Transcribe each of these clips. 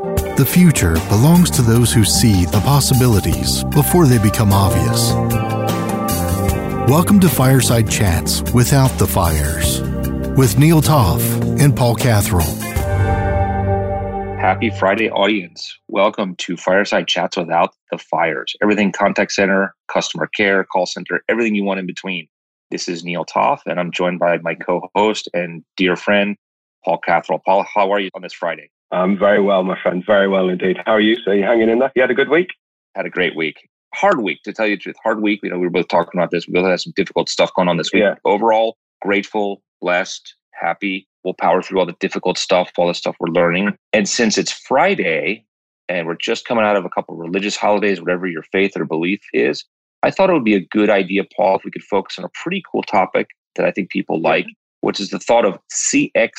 The future belongs to those who see the possibilities before they become obvious. Welcome to Fireside Chats Without the Fires with Neil Toff and Paul Catherall. Happy Friday, audience. Welcome to Fireside Chats Without the Fires. Everything contact center, customer care, call center, everything you want in between. This is Neil Toff, and I'm joined by my co host and dear friend, Paul Catherall. Paul, how are you on this Friday? I'm very well, my friend. Very well indeed. How are you? So you hanging in there? You had a good week? Had a great week. Hard week, to tell you the truth. Hard week. You know, we were both talking about this. We both had some difficult stuff going on this week. Yeah. Overall, grateful, blessed, happy. We'll power through all the difficult stuff, all the stuff we're learning. And since it's Friday and we're just coming out of a couple of religious holidays, whatever your faith or belief is, I thought it would be a good idea, Paul, if we could focus on a pretty cool topic that I think people mm-hmm. like, which is the thought of CX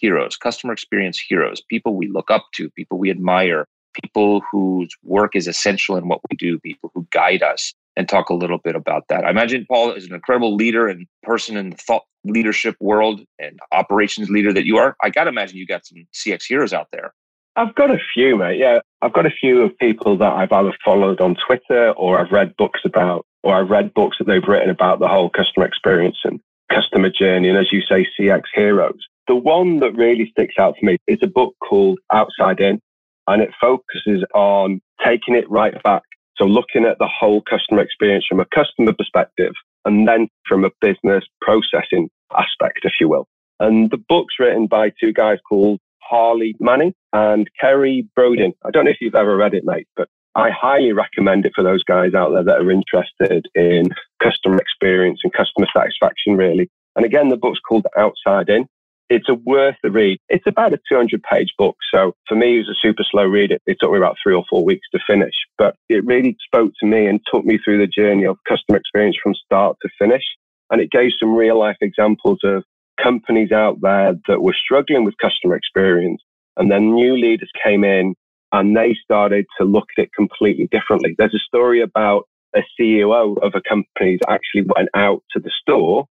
heroes, customer experience heroes, people we look up to, people we admire, people whose work is essential in what we do, people who guide us, and talk a little bit about that. I imagine Paul is an incredible leader and person in the thought leadership world and operations leader that you are. I got to imagine you got some CX heroes out there. I've got a few, mate. Yeah, I've got a few of people that I've either followed on Twitter or I've read books about, or I've read books that they've written about the whole customer experience and customer journey. And as you say, CX heroes. The one that really sticks out for me is a book called Outside In, and it focuses on taking it right back. So looking at the whole customer experience from a customer perspective and then from a business processing aspect, if you will. And the book's written by two guys called Harley Manning and Kerry Bodine. I don't know if you've ever read it, mate, but I highly recommend it for those guys out there that are interested in customer experience and customer satisfaction, really. And again, the book's called Outside In. It's a worth the read. It's about a 200 page book. So for me, it was a super slow read. It, it took me about three or four weeks to finish, but it really spoke to me and took me through the journey of customer experience from start to finish. And it gave some real life examples of companies out there that were struggling with customer experience. And then new leaders came in and they started to look at it completely differently. There's a story about a CEO of a company that actually went out to the store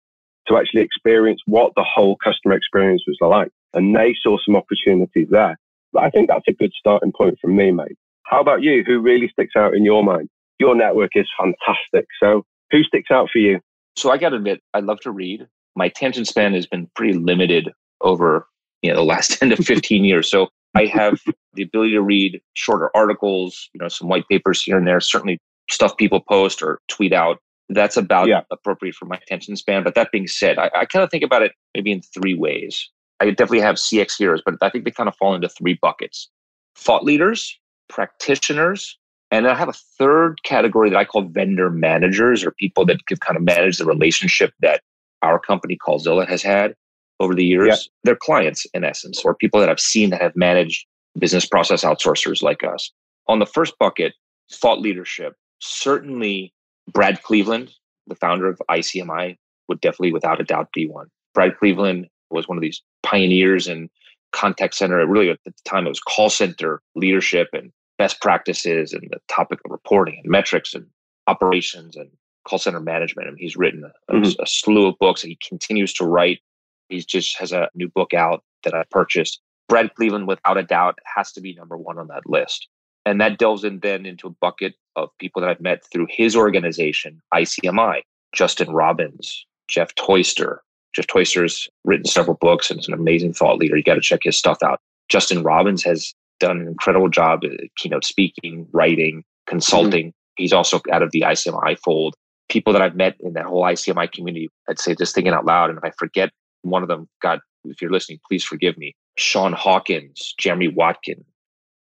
to actually experience what the whole customer experience was like. And they saw some opportunities there. But I think that's a good starting point from me, mate. How about you? Who really sticks out in your mind? Your network is fantastic. So who sticks out for you? So I got to admit, I love to read. My attention span has been pretty limited over you know the last 10 to 15 years. So I have the ability to read shorter articles, you know, some white papers here and there, certainly stuff people post or tweet out. That's about Yeah. appropriate for my attention span. But that being said, I, I kind of think about it maybe in three ways. I definitely have CX heroes, but I think they kind of fall into three buckets thought leaders, practitioners, and I have a third category that I call vendor managers or people that can kind of manage the relationship that our company Callzilla has had over the years. Yeah. They're clients in essence, or people that I've seen that have managed business process outsourcers like us. On the first bucket, thought leadership, certainly Brad Cleveland, the founder of ICMI, would definitely without a doubt be one. Brad Cleveland was one of these pioneers in contact center. Really, at the time, it was call center leadership and best practices and the topic of reporting and metrics and operations and call center management. And he's written a, Mhm. a slew of books and he continues to write. He just has a new book out that I purchased. Brad Cleveland, without a doubt, has to be number one on that list. And that delves in then into a bucket of people that I've met through his organization, ICMI, Justin Robbins, Jeff Toister. Jeff Toister's written several books and is an amazing thought leader. You got to check his stuff out. Justin Robbins has done an incredible job at keynote speaking, writing, mm-hmm. consulting. He's also out of the ICMI fold. People that I've met in that whole ICMI community, I'd say just thinking out loud. And if I forget one of them, God, if you're listening, please forgive me. Sean Hawkins, Jeremy Watkin,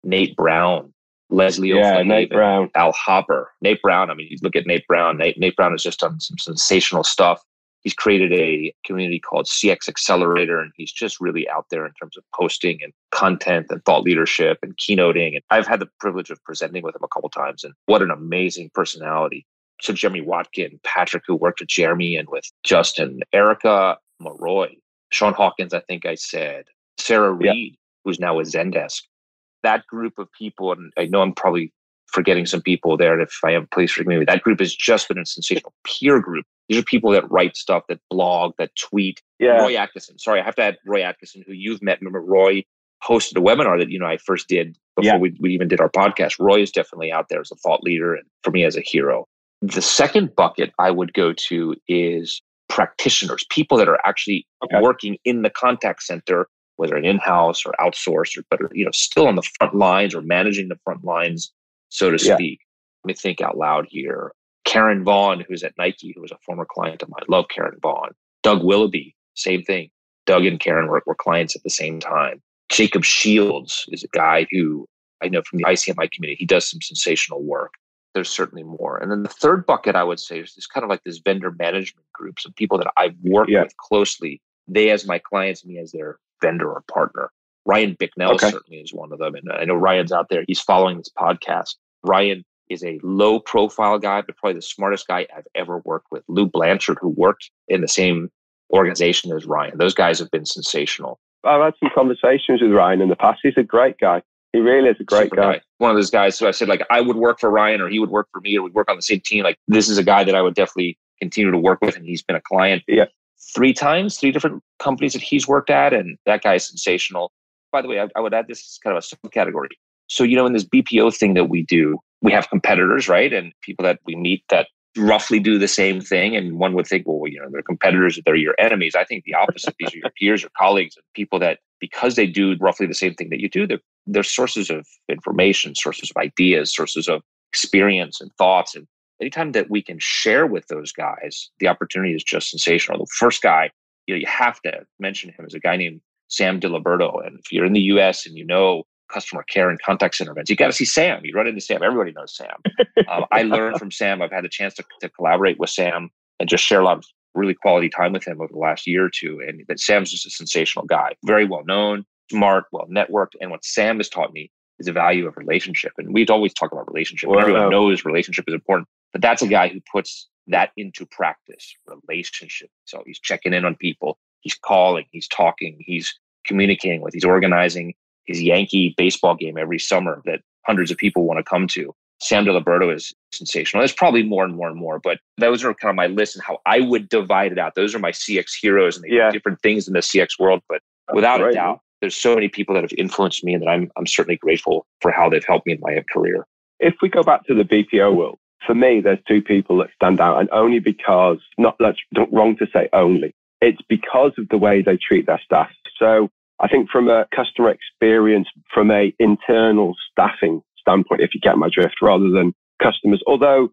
Nate Brown, Leslie Yeah, O'Flynn, Nate Brown. Al Hopper, Nate Brown. I mean, you look at Nate Brown. Nate, Nate Brown has just done some sensational stuff. He's created a community called CX Accelerator, and he's just really out there in terms of posting and content and thought leadership and keynoting. And I've had the privilege of presenting with him a couple times, and what an amazing personality. So Jeremy Watkin, Patrick, who worked with Jeremy and with Justin, Erica Maroy, Sean Hawkins, I think I said, Sarah. Reed, who's now with Zendesk. That group of people, and I know I'm probably forgetting some people there. And if I am, please forgive me. That group has just been a sensational peer group. These are people that write stuff, that blog, that tweet. Yeah. Roy Atkinson. Sorry, I have to add Roy Atkinson, who you've met. Remember, Roy hosted a webinar that you know I first did before yeah. we, we even did our podcast. Roy is definitely out there as a thought leader and for me as a hero. The second bucket I would go to is practitioners, people that are actually okay. working in the contact center, whether in in-house or outsourced, or but you know still on the front lines or managing the front lines, so to yeah. speak. Let me think out loud here. Karen Vaughn, who's at Nike, who was a former client of mine. Love Karen Vaughn. Doug Willoughby, same thing. Doug and Karen were, were clients at the same time. Jacob Shields is a guy who I know from the ICMI community. He does some sensational work. There's certainly more. And then the third bucket I would say is this kind of like this vendor management group, some people that I've worked yeah. with closely. They as my clients, me as their vendor or partner. Ryan Bicknell okay. certainly is one of them. And I know Ryan's out there. He's following this podcast. Ryan is a low profile guy, but probably the smartest guy I've ever worked with. Lou Blanchard, who worked in the same organization as Ryan. Those guys have been sensational. I've had some conversations with Ryan in the past. He's a great guy. He really is a great guy. guy. One of those guys who I said, like, I would work for Ryan or he would work for me or we'd work on the same team. Like, this is a guy that I would definitely continue to work with. And he's been a client yeah. Three times, three different companies that he's worked at. And that guy is sensational. By the way, I, I would add this as kind of a subcategory. So, you know, in this BPO thing that we do, we have competitors, right? And people that we meet that roughly do the same thing. And one would think, well, you know, they're competitors, they're your enemies. I think the opposite. These are your peers, your colleagues, and people that, because they do roughly the same thing that you do, they're, they're sources of information, sources of ideas, sources of experience and thoughts. And anytime that we can share with those guys, the opportunity is just sensational. The first guy, you know, you have to mention him is a guy named Sam DiLiberto. And if you're in the US and you know customer care and contact center events. You got to see Sam. You run into Sam. Everybody knows Sam. um, I learned from Sam. I've had a chance to, to collaborate with Sam and just share a lot of really quality time with him over the last year or two. And that Sam's just a sensational guy, very well known, smart, well networked. And what Sam has taught me is the value of relationship. And we'd always talk about relationship. Well, Everyone knows relationship is important, but that's a guy who puts that into practice. Relationship. So he's checking in on people. He's calling. He's talking. He's communicating with. He's organizing his Yankee baseball game every summer that hundreds of people want to come to. Sam DiLiberto is sensational. There's probably more and more and more, but those are kind of my list and how I would divide it out. Those are my CX heroes and they yeah. do different things in the CX world. But That's without a doubt, there's so many people that have influenced me and that I'm, I'm certainly grateful for how they've helped me in my career. If we go back to the BPO world, for me, there's two people that stand out, and only because, not that's wrong to say only, it's because of the way they treat their staff. So I think from a customer experience, from a internal staffing standpoint, if you get my drift, rather than customers, although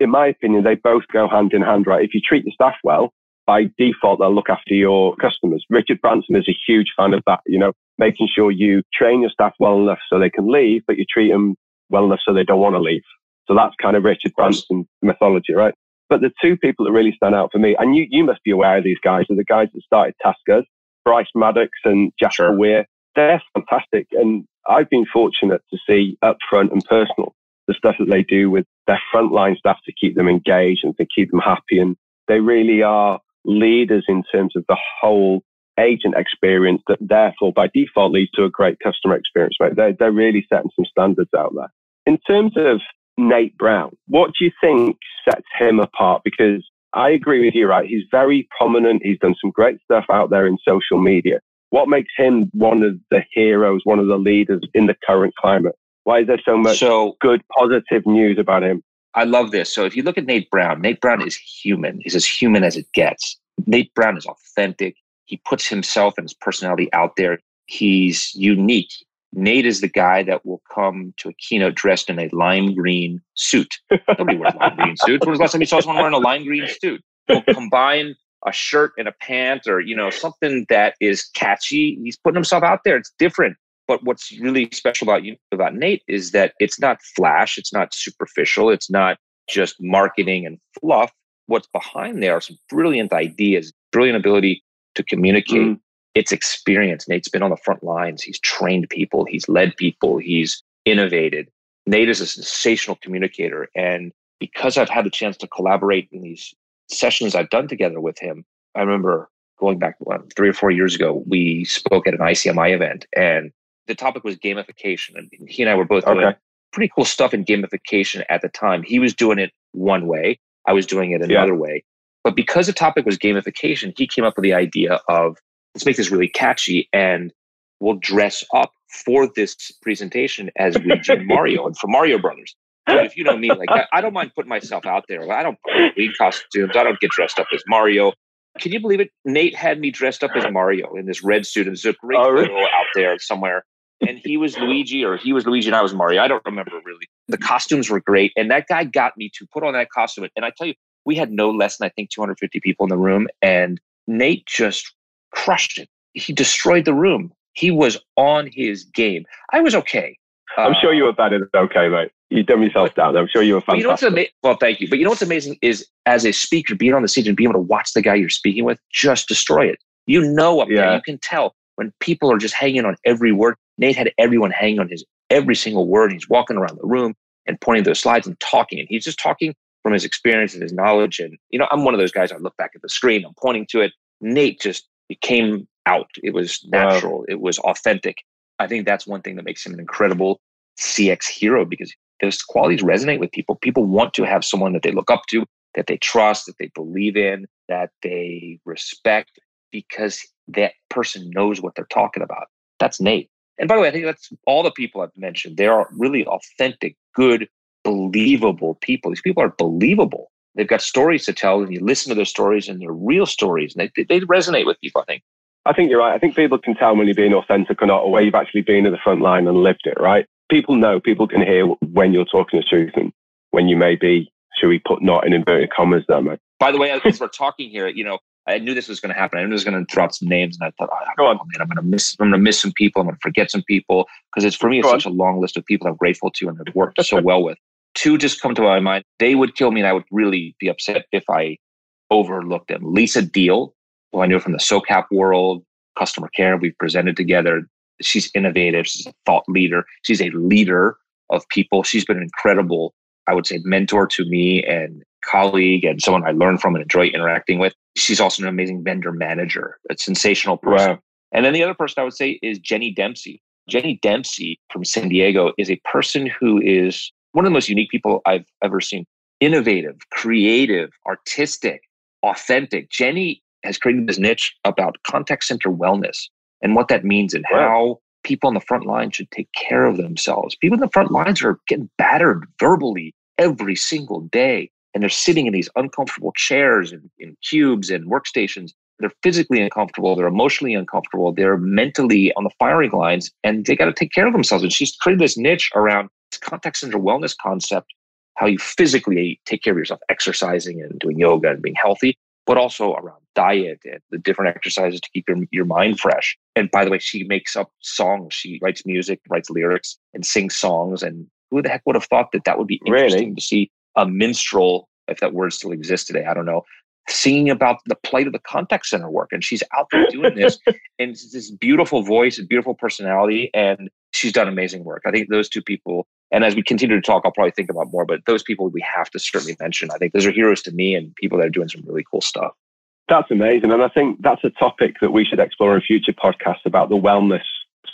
in my opinion, they both go hand in hand, right? If you treat your staff well, by default, they'll look after your customers. Richard Branson is a huge fan of that, you know, making sure you train your staff well enough so they can leave, but you treat them well enough so they don't want to leave. So that's kind of Richard Branson mythology, right? But the two people that really stand out for me, and you, you must be aware of these guys, are the guys that started TaskUs. Bryce Maddock and Jaspar sure. Weir, they're fantastic. And I've been fortunate to see upfront and personal the stuff that they do with their frontline staff to keep them engaged and to keep them happy. And they really are leaders in terms of the whole agent experience that therefore by default leads to a great customer experience, right? They're, they're really setting some standards out there. In terms of Nate Brown, what do you think sets him apart? Because I agree with you, right? He's very prominent. He's done some great stuff out there in social media. What makes him one of the heroes, one of the leaders in the current climate? Why is there so much so, good, positive news about him? I love this. So if you look at Nate Brown, Nate Brown is human. He's as human as it gets. Nate Brown is authentic. He puts himself and his personality out there. He's unique. Nate is the guy that will come to a keynote dressed in a lime green suit. Nobody wears lime green suits. When was the last time you saw someone wearing a lime green suit? He'll combine a shirt and a pant or, you know, something that is catchy. He's putting himself out there. It's different. But what's really special about you about Nate is that it's not flash, it's not superficial, it's not just marketing and fluff. What's behind there are some brilliant ideas, brilliant ability to communicate. Mm it's experience. Nate's been on the front lines. He's trained people. He's led people. He's innovated. Nate is a sensational communicator. And because I've had the chance to collaborate in these sessions I've done together with him, I remember going back three or four years ago, we spoke at an ICMI event and the topic was gamification. And he and I were both okay. doing pretty cool stuff in gamification at the time. He was doing it one way, I was doing it another yeah. way. But because the topic was gamification, he came up with the idea of let's make this really catchy and we'll dress up for this presentation as Luigi and Mario and for Mario Brothers. But if you know me, like I, I don't mind putting myself out there. I don't lead costumes. I don't get dressed up as Mario. Can you believe it? Nate had me dressed up as Mario in this red suit. And there's a great oh, really? out there somewhere. And he was Luigi, or he was Luigi, and I was Mario. I don't remember really. The costumes were great, and that guy got me to put on that costume. And I tell you, we had no less than I think 250 people in the room, and Nate just crushed it. He destroyed the room. He was on his game. I was okay. I'm sure you uh, were better than okay, mate. You dumb yourself down. I'm sure you were fantastic. You know what's ama- well, thank you. But you know what's amazing is as a speaker, being on the stage and being able to watch the guy you're speaking with just destroy it. You know up yeah. there, you can tell when people are just hanging on every word. Nate had everyone hanging on his every single word. He's walking around the room and pointing those slides and talking. And he's just talking from his experience and his knowledge. And, you know, I'm one of those guys, I look back at the screen, I'm pointing to it. Nate just came out. It was natural. Wow. It was authentic. I think that's one thing that makes him an incredible CX hero because those qualities resonate with people. People want to have someone that they look up to, that they trust, that they believe in, that they respect because that person knows what they're talking about. That's Nate. And by the way, I think that's all the people I've mentioned. They are really authentic, good, believable people. These people are believable. They've got stories to tell, and you listen to their stories, and they're real stories, and they, they resonate with people, I think. I think you're right. I think people can tell when you're being authentic or not, or where you've actually been at the front line and lived it, right? People know, people can hear when you're talking the truth and when you may be, should we put not in inverted commas there, mate? By the way, as we're talking here, you know, I knew this was going to happen. I knew I was going to throw drop some names, and I thought, oh, Go on. Oh, man, I'm going to miss, I'm going to miss some people. I'm going to forget some people because it's for me, it's Go such on. a long list of people I'm grateful to and have worked so well with. Two just come to my mind. They would kill me, and I would really be upset if I overlooked them. Lisa Deal, who I knew from the SOCAP world, customer care. We've presented together. She's innovative. She's a thought leader. She's a leader of people. She's been an incredible, I would say, mentor to me and colleague and someone I learn from and enjoy interacting with. She's also an amazing vendor manager, a sensational person. Wow. And then the other person I would say is Jenny Dempsey. Jenny Dempsey from San Diego is a person who is one of the most unique people I've ever seen. Innovative, creative, artistic, authentic. Jenny has created this niche about contact center wellness and what that means and how people on the front line should take care of themselves. People in the front lines are getting battered verbally every single day. And they're sitting in these uncomfortable chairs and in cubes and workstations. They're physically uncomfortable. They're emotionally uncomfortable. They're mentally on the firing lines and they got to take care of themselves. And she's created this niche around contact center wellness concept, how you physically take care of yourself, exercising and doing yoga and being healthy, but also around diet and the different exercises to keep your, your mind fresh. And by the way, she makes up songs. She writes music, writes lyrics, and sings songs. And who the heck would have thought that that would be interesting really? to see a minstrel, if that word still exists today? I don't know. Singing about the plight of the contact center work. And she's out there doing this. and it's this beautiful voice, and beautiful personality. And she's done amazing work. I think those two people and as we continue to talk, I'll probably think about more, but those people we have to certainly mention. I think those are heroes to me and people that are doing some really cool stuff. That's amazing. And I think that's a topic that we should explore in future podcasts about the wellness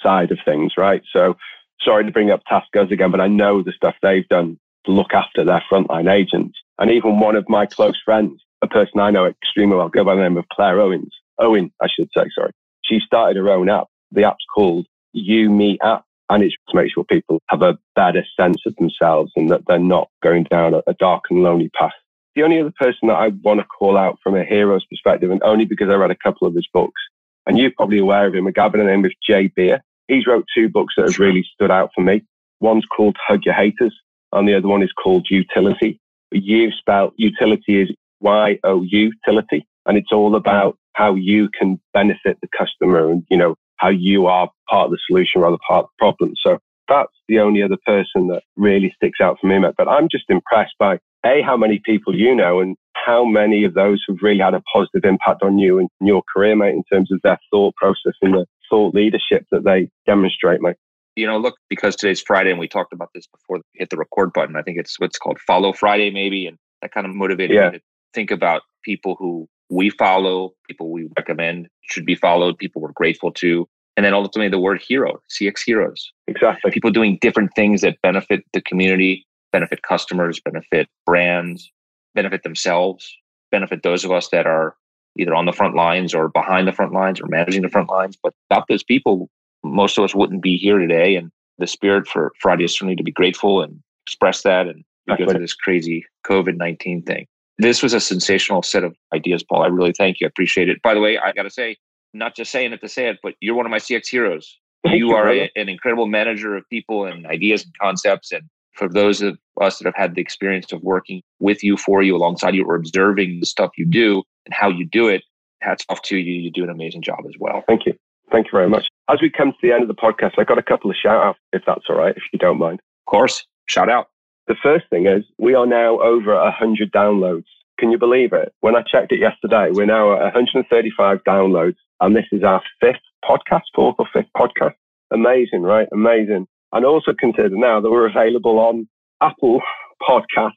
side of things, right? So sorry to bring up TaskUs again, but I know the stuff they've done to look after their frontline agents. And even one of my close friends, a person I know extremely well, go by the name of Claire Owens, Owen, I should say, sorry. She started her own app. The app's called You Me App and it's to make sure people have a better sense of themselves and that they're not going down a, dark and lonely path. The only other person that I want to call out from a hero's perspective, and only because I read a couple of his books, and you're probably aware of him, a guy by the name of Jay Baer. He's wrote two books that have really stood out for me. One's called Hug Your Haters, and the other one is called Youtility. You spell utility is Y O U utility, and it's all about how you can benefit the customer and you know how you are part of the solution rather part of the problem. So that's the only other person that really sticks out for me, mate. But I'm just impressed by A, how many people you know and how many of those have really had a positive impact on you and your career, mate, in terms of their thought process and the thought leadership that they demonstrate, mate. You know, look, because today's Friday and we talked about this before we hit the record button. I think it's what's called Follow Friday, maybe. And that kind of motivated yeah. me to think about people who we follow, people we recommend should be followed, people we're grateful to. And then ultimately the word hero, CX heroes. Exactly. People doing different things that benefit the community, benefit customers, benefit brands, benefit themselves, benefit those of us that are either on the front lines or behind the front lines or managing the front lines. But without those people, most of us wouldn't be here today. And the spirit for Friday is certainly to be grateful and express that and go through this crazy COVID 19 thing. This was a sensational set of ideas, Paul. I really thank you. I appreciate it. By the way, I got to say, not just saying it to say it, but you're one of my CX heroes. Thank you you, are a, an incredible manager of people and ideas and concepts. And for those of us that have had the experience of working with you, for you, alongside you, or observing the stuff you do and how you do it, hats off to you. You do an amazing job as well. Thank you. Thank you very much. As we come to the end of the podcast, I've got a couple of shout outs, if that's all right, if you don't mind. Of course, shout out. The first thing is we are now over 100 downloads. Can you believe it? When I checked it yesterday, we're now at 135 downloads, and this is our fifth podcast, fourth or fifth podcast. Amazing, right? Amazing. And also consider now that we're available on Apple Podcasts,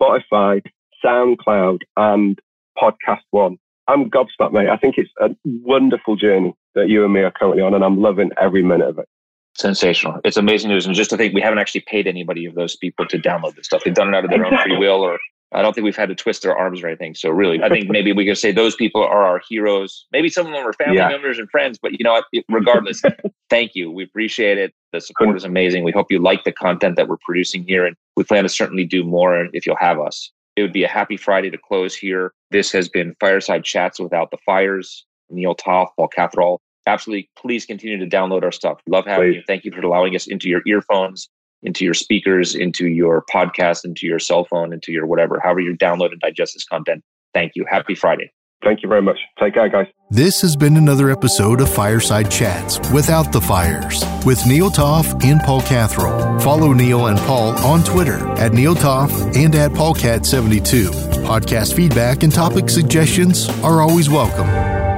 Spotify, SoundCloud, and Podcast One. I'm gobsmacked, mate. I think it's a wonderful journey that you and me are currently on, and I'm loving every minute of it. Sensational. It's amazing news. And just to think, we haven't actually paid anybody of those people to download this stuff. They've done it out of their own free will, or I don't think we've had to twist their arms or anything. So, really, I think maybe we can say those people are our heroes. Maybe some of them are family Yeah. members and friends, but you know what? Regardless, thank you. We appreciate it. The support is amazing. We hope you like the content that we're producing here, and we plan to certainly do more if you'll have us. It would be a happy Friday to close here. This has been Fireside Chats Without the Fires. Neil Toff, Paul Catherall. Absolutely. Please continue to download our stuff. Love having Please. you. Thank you for allowing us into your earphones, into your speakers, into your podcast, into your cell phone, into your whatever, however you download and digest this content. Thank you. Happy Friday. Thank you very much. Take care, guys. This has been another episode of Fireside Chats Without the Fires with Neil Toff and Paul Catherall. Follow Neil and Paul on Twitter at Neil Toff and at PaulCat72. Podcast feedback and topic suggestions are always welcome.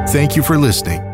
Thank you for listening.